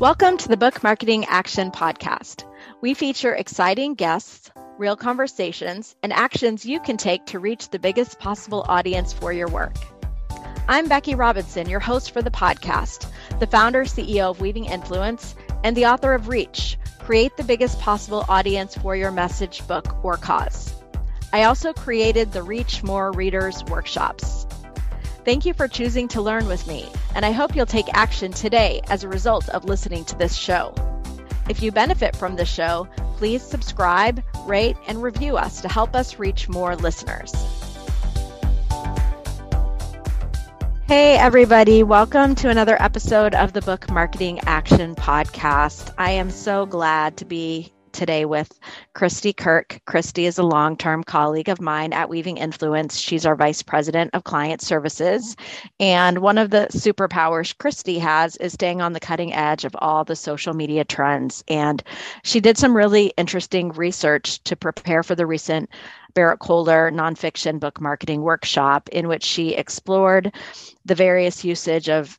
Welcome to the Book Marketing Action Podcast. We feature exciting guests, real conversations, and actions you can take to reach the biggest possible audience for your work. I'm Becky Robinson, your host for the podcast, the founder, CEO of Weaving Influence, and the author of Reach Create the Biggest Possible Audience for Your Message, Book, or Cause. I also created the Reach More Readers workshops. Thank you for choosing to learn with me, and I hope you'll take action today as a result of listening to this show. If you benefit from the show, please subscribe, rate, and review us to help us reach more listeners. Hey, everybody, welcome to another episode of the Book Marketing Action Podcast. I am so glad to be today with Christy Kirk. Christy is a long term colleague of mine at Weaving Influence. She's our Vice President of Client Services. And one of the superpowers Christy has is staying on the cutting edge of all the social media trends. And she did some really interesting research to prepare for the recent Berrett-Koehler nonfiction book marketing workshop, in which she explored the various usage of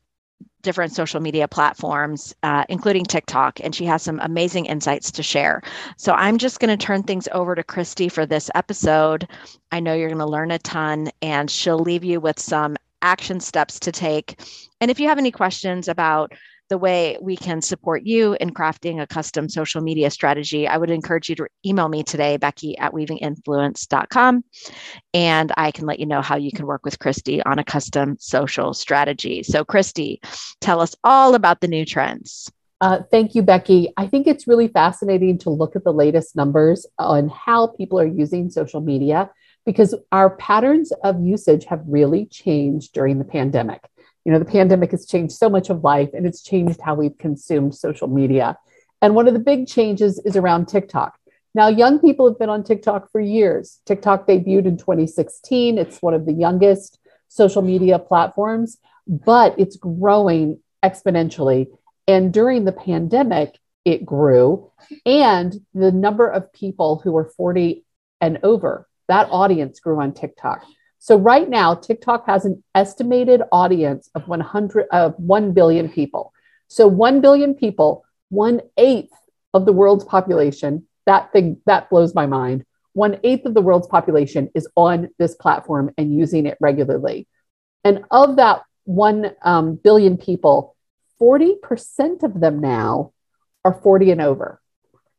different social media platforms, uh, including TikTok, and she has some amazing insights to share. So I'm just going to turn things over to Christy for this episode. I know you're going to learn a ton, and she'll leave you with some action steps to take. And if you have any questions about the way we can support you in crafting a custom social media strategy, I would encourage you to email me today, Becky at weavinginfluence.com, and I can let you know how you can work with Christy on a custom social strategy. So, Christy, tell us all about the new trends. Uh, thank you, Becky. I think it's really fascinating to look at the latest numbers on how people are using social media because our patterns of usage have really changed during the pandemic. You know, the pandemic has changed so much of life and it's changed how we've consumed social media. And one of the big changes is around TikTok. Now, young people have been on TikTok for years. TikTok debuted in 2016. It's one of the youngest social media platforms, but it's growing exponentially. And during the pandemic, it grew. And the number of people who were 40 and over, that audience grew on TikTok. So right now, TikTok has an estimated audience of 100 of 1 billion people. So 1 billion people, one eighth of the world's population. That thing that blows my mind. One eighth of the world's population is on this platform and using it regularly. And of that one um, billion people, 40% of them now are 40 and over.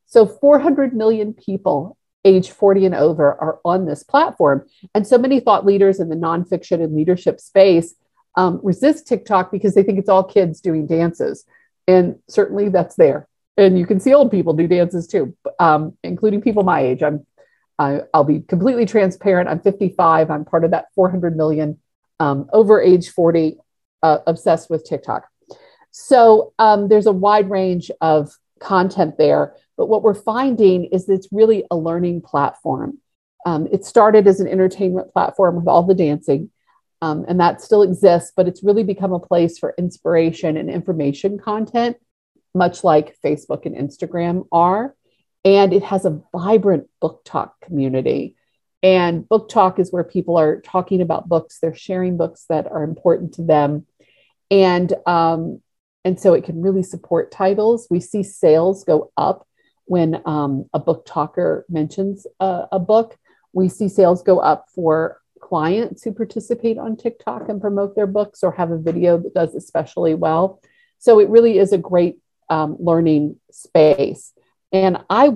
So 400 million people age 40 and over are on this platform. And so many thought leaders in the nonfiction and leadership space um, resist TikTok because they think it's all kids doing dances. And certainly that's there. And you can see old people do dances too, um, including people my age. I'm, I, will be completely transparent. I'm 55. I'm part of that 400 million um, over age 40 uh, obsessed with TikTok. So um, there's a wide range of content there. But what we're finding is it's really a learning platform. Um, it started as an entertainment platform with all the dancing, um, and that still exists, but it's really become a place for inspiration and information content, much like Facebook and Instagram are. And it has a vibrant BookTok community. And BookTok is where people are talking about books, they're sharing books that are important to them. And um, and so it can really support titles. We see sales go up when um, a BookToker mentions a, a book. We see sales go up for clients who participate on TikTok and promote their books or have a video that does especially well. So it really is a great um, learning space. And I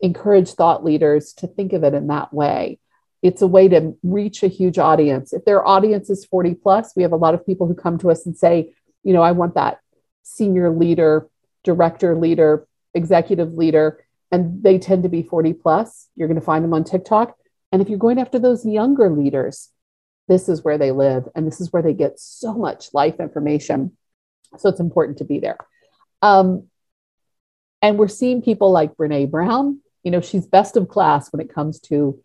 encourage thought leaders to think of it in that way. It's a way to reach a huge audience. If their audience is 40 plus, we have a lot of people who come to us and say, you know, I want that senior leader, director leader, executive leader, and they tend to be 40 plus. You're going to find them on TikTok. And if you're going after those younger leaders, this is where they live and this is where they get so much life information. So it's important to be there. Um, and we're seeing people like Brene Brown. You know, she's best of class when it comes to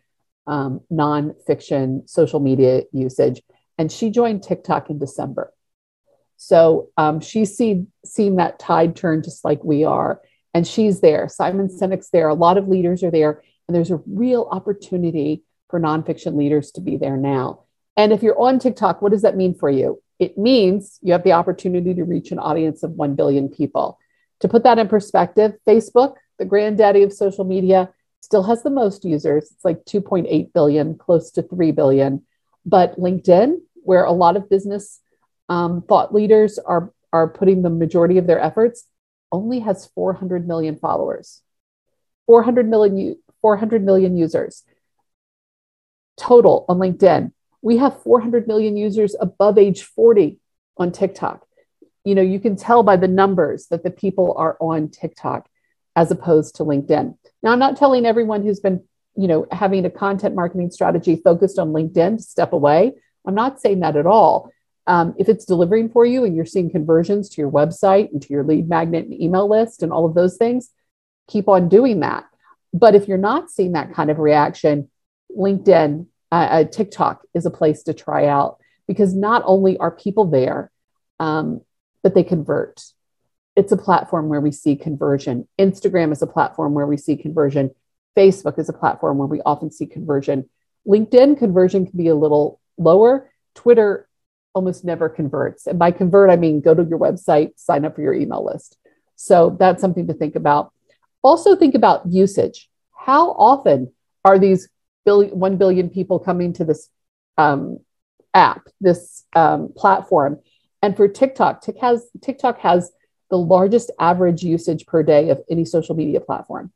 um, nonfiction social media usage. And she joined TikTok in December. So um, she's seen, seen that tide turn just like we are and she's there. Simon Sinek's there. A lot of leaders are there. And there's a real opportunity for nonfiction leaders to be there now. And if you're on TikTok, what does that mean for you? It means you have the opportunity to reach an audience of 1 billion people. To put that in perspective, Facebook, the granddaddy of social media, still has the most users. It's like 2.8 billion, close to 3 billion. But LinkedIn, where a lot of business um, thought leaders are, are putting the majority of their efforts, only has 400 million followers. 400 million, 400 million users total on LinkedIn. We have 400 million users above age 40 on TikTok. You know, you can tell by the numbers that the people are on TikTok as opposed to LinkedIn. Now, I'm not telling everyone who's been, you know, having a content marketing strategy focused on LinkedIn to step away. I'm not saying that at all. Um, if it's delivering for you and you're seeing conversions to your website and to your lead magnet and email list and all of those things, keep on doing that. But if you're not seeing that kind of reaction, LinkedIn, uh, uh, TikTok is a place to try out because not only are people there, um, but they convert. It's a platform where we see conversion. Instagram is a platform where we see conversion. Facebook is a platform where we often see conversion. LinkedIn conversion can be a little lower. Twitter almost never converts. And by convert, I mean go to your website, sign up for your email list. So that's something to think about. Also, think about usage. How often are these billion, 1 billion people coming to this um, app, this um, platform? And for TikTok, TikTok has, TikTok has the largest average usage per day of any social media platform.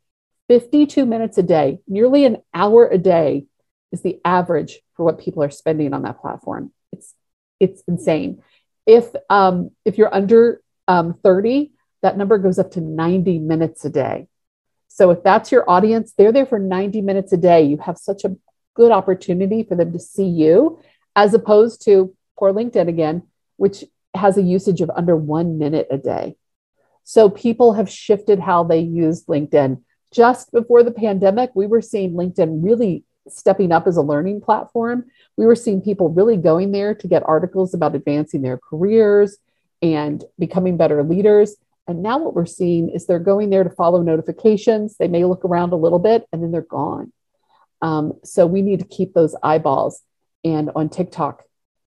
52 minutes a day, nearly an hour a day is the average for what people are spending on that platform. It's it's insane. If um, if you're under um, 30, that number goes up to 90 minutes a day. So if that's your audience, they're there for 90 minutes a day. You have such a good opportunity for them to see you, as opposed to poor LinkedIn again, which has a usage of under one minute a day. So people have shifted how they use LinkedIn. Just before the pandemic, we were seeing LinkedIn really stepping up as a learning platform. We were seeing people really going there to get articles about advancing their careers and becoming better leaders. And now what we're seeing is they're going there to follow notifications. They may look around a little bit and then they're gone. Um, so we need to keep those eyeballs. And on TikTok,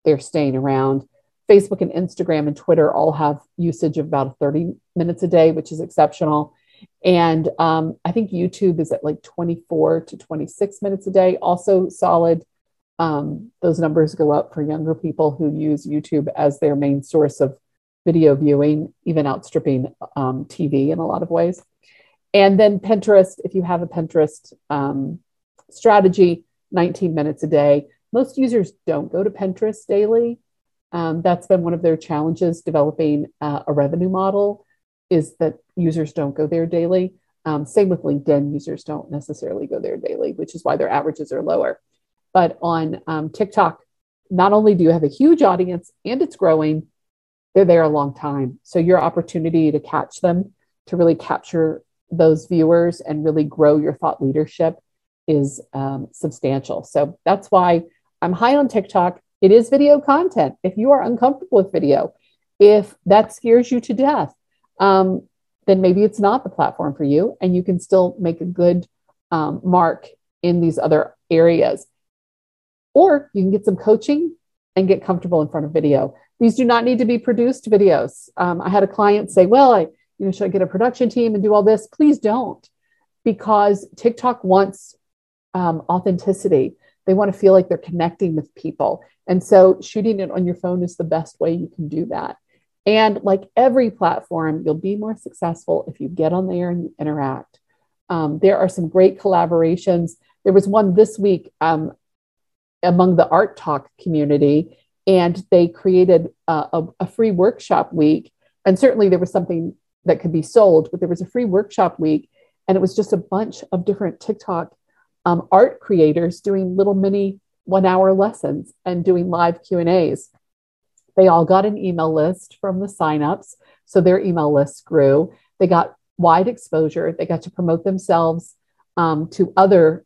they're staying around. Facebook and Instagram and Twitter all have usage of about 30 minutes a day, which is exceptional. And um, I think YouTube is at like 24 to 26 minutes a day, also solid. Um, those numbers go up for younger people who use YouTube as their main source of video viewing, even outstripping um, TV in a lot of ways. And then Pinterest, if you have a Pinterest um, strategy, 19 minutes a day. Most users don't go to Pinterest daily. Um, that's been one of their challenges developing uh, a revenue model is that users don't go there daily. Um, same with LinkedIn, users don't necessarily go there daily, which is why their averages are lower. But on um, TikTok, not only do you have a huge audience and it's growing, they're there a long time. So your opportunity to catch them, to really capture those viewers and really grow your thought leadership is um, substantial. So that's why I'm high on TikTok. It is video content. If you are uncomfortable with video, if that scares you to death, um, then maybe it's not the platform for you and you can still make a good um, mark in these other areas. Or you can get some coaching and get comfortable in front of video. These do not need to be produced videos. Um, I had a client say, Well, I, you know, should I get a production team and do all this? Please don't, because TikTok wants um, authenticity. They want to feel like they're connecting with people. And so shooting it on your phone is the best way you can do that. And like every platform, you'll be more successful if you get on there and you interact. Um, there are some great collaborations. There was one this week um, among the ArtTok community, and they created uh, a, a free workshop week. And certainly there was something that could be sold, but there was a free workshop week, and it was just a bunch of different TikTok um, art creators doing little mini one hour lessons and doing live Q and A's. They all got an email list from the signups. So their email lists grew. They got wide exposure. They got to promote themselves um, to other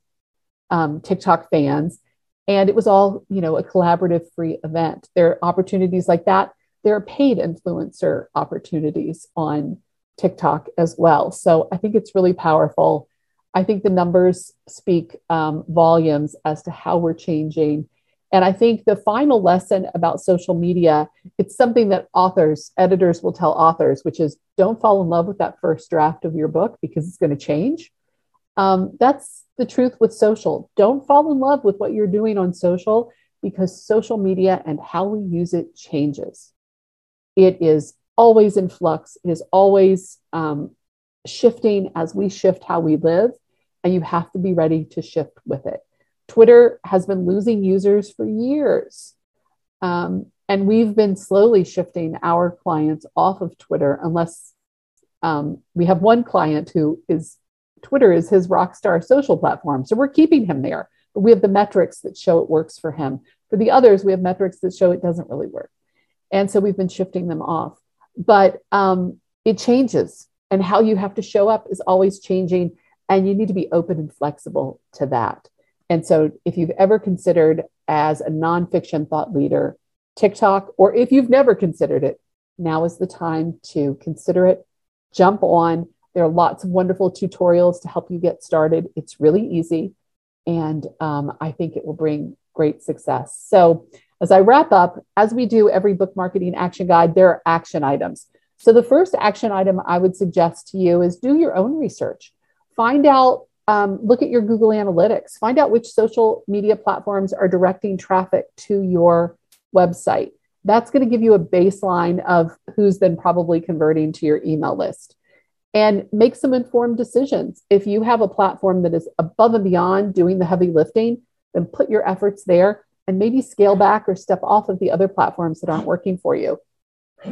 um, TikTok fans. And it was all, you know, a collaborative free event. There are opportunities like that. There are paid influencer opportunities on TikTok as well. So I think it's really powerful. I think the numbers speak um, volumes as to how we're changing And I think the final lesson about social media, it's something that authors, editors will tell authors, which is don't fall in love with that first draft of your book because it's going to change. Um, that's the truth with social. Don't fall in love with what you're doing on social because social media and how we use it changes. It is always in flux, it is always um, shifting as we shift how we live, and you have to be ready to shift with it. Twitter has been losing users for years. Um, and we've been slowly shifting our clients off of Twitter, unless um, we have one client who is Twitter is his rock star social platform. So we're keeping him there, but we have the metrics that show it works for him. For the others, we have metrics that show it doesn't really work. And so we've been shifting them off. But um, it changes, and how you have to show up is always changing. And you need to be open and flexible to that. And so, if you've ever considered as a nonfiction thought leader TikTok, or if you've never considered it, now is the time to consider it. Jump on. There are lots of wonderful tutorials to help you get started. It's really easy. And um, I think it will bring great success. So, as I wrap up, as we do every book marketing action guide, there are action items. So, the first action item I would suggest to you is do your own research. Find out um, look at your Google Analytics, find out which social media platforms are directing traffic to your website. That's going to give you a baseline of who's then probably converting to your email list. And make some informed decisions. If you have a platform that is above and beyond doing the heavy lifting, then put your efforts there and maybe scale back or step off of the other platforms that aren't working for you.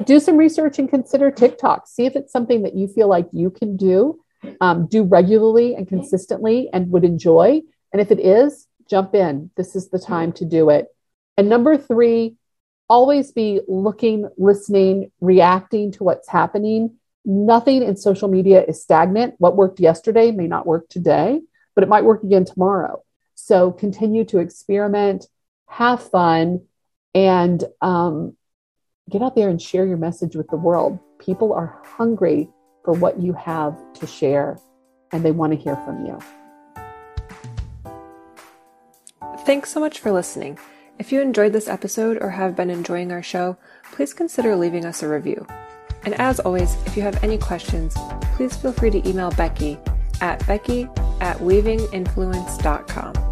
Do some research and consider TikTok. See if it's something that you feel like you can do um, do regularly and consistently and would enjoy. And if it is, jump in. This is the time to do it. And number three, always be looking, listening, reacting to what's happening. Nothing in social media is stagnant. What worked yesterday may not work today, but it might work again tomorrow. So continue to experiment, have fun, and um, get out there and share your message with the world. People are hungry for what you have to share, and they want to hear from you. Thanks so much for listening. If you enjoyed this episode or have been enjoying our show, please consider leaving us a review. And as always, if you have any questions, please feel free to email Becky at becky at weavinginfluence.com.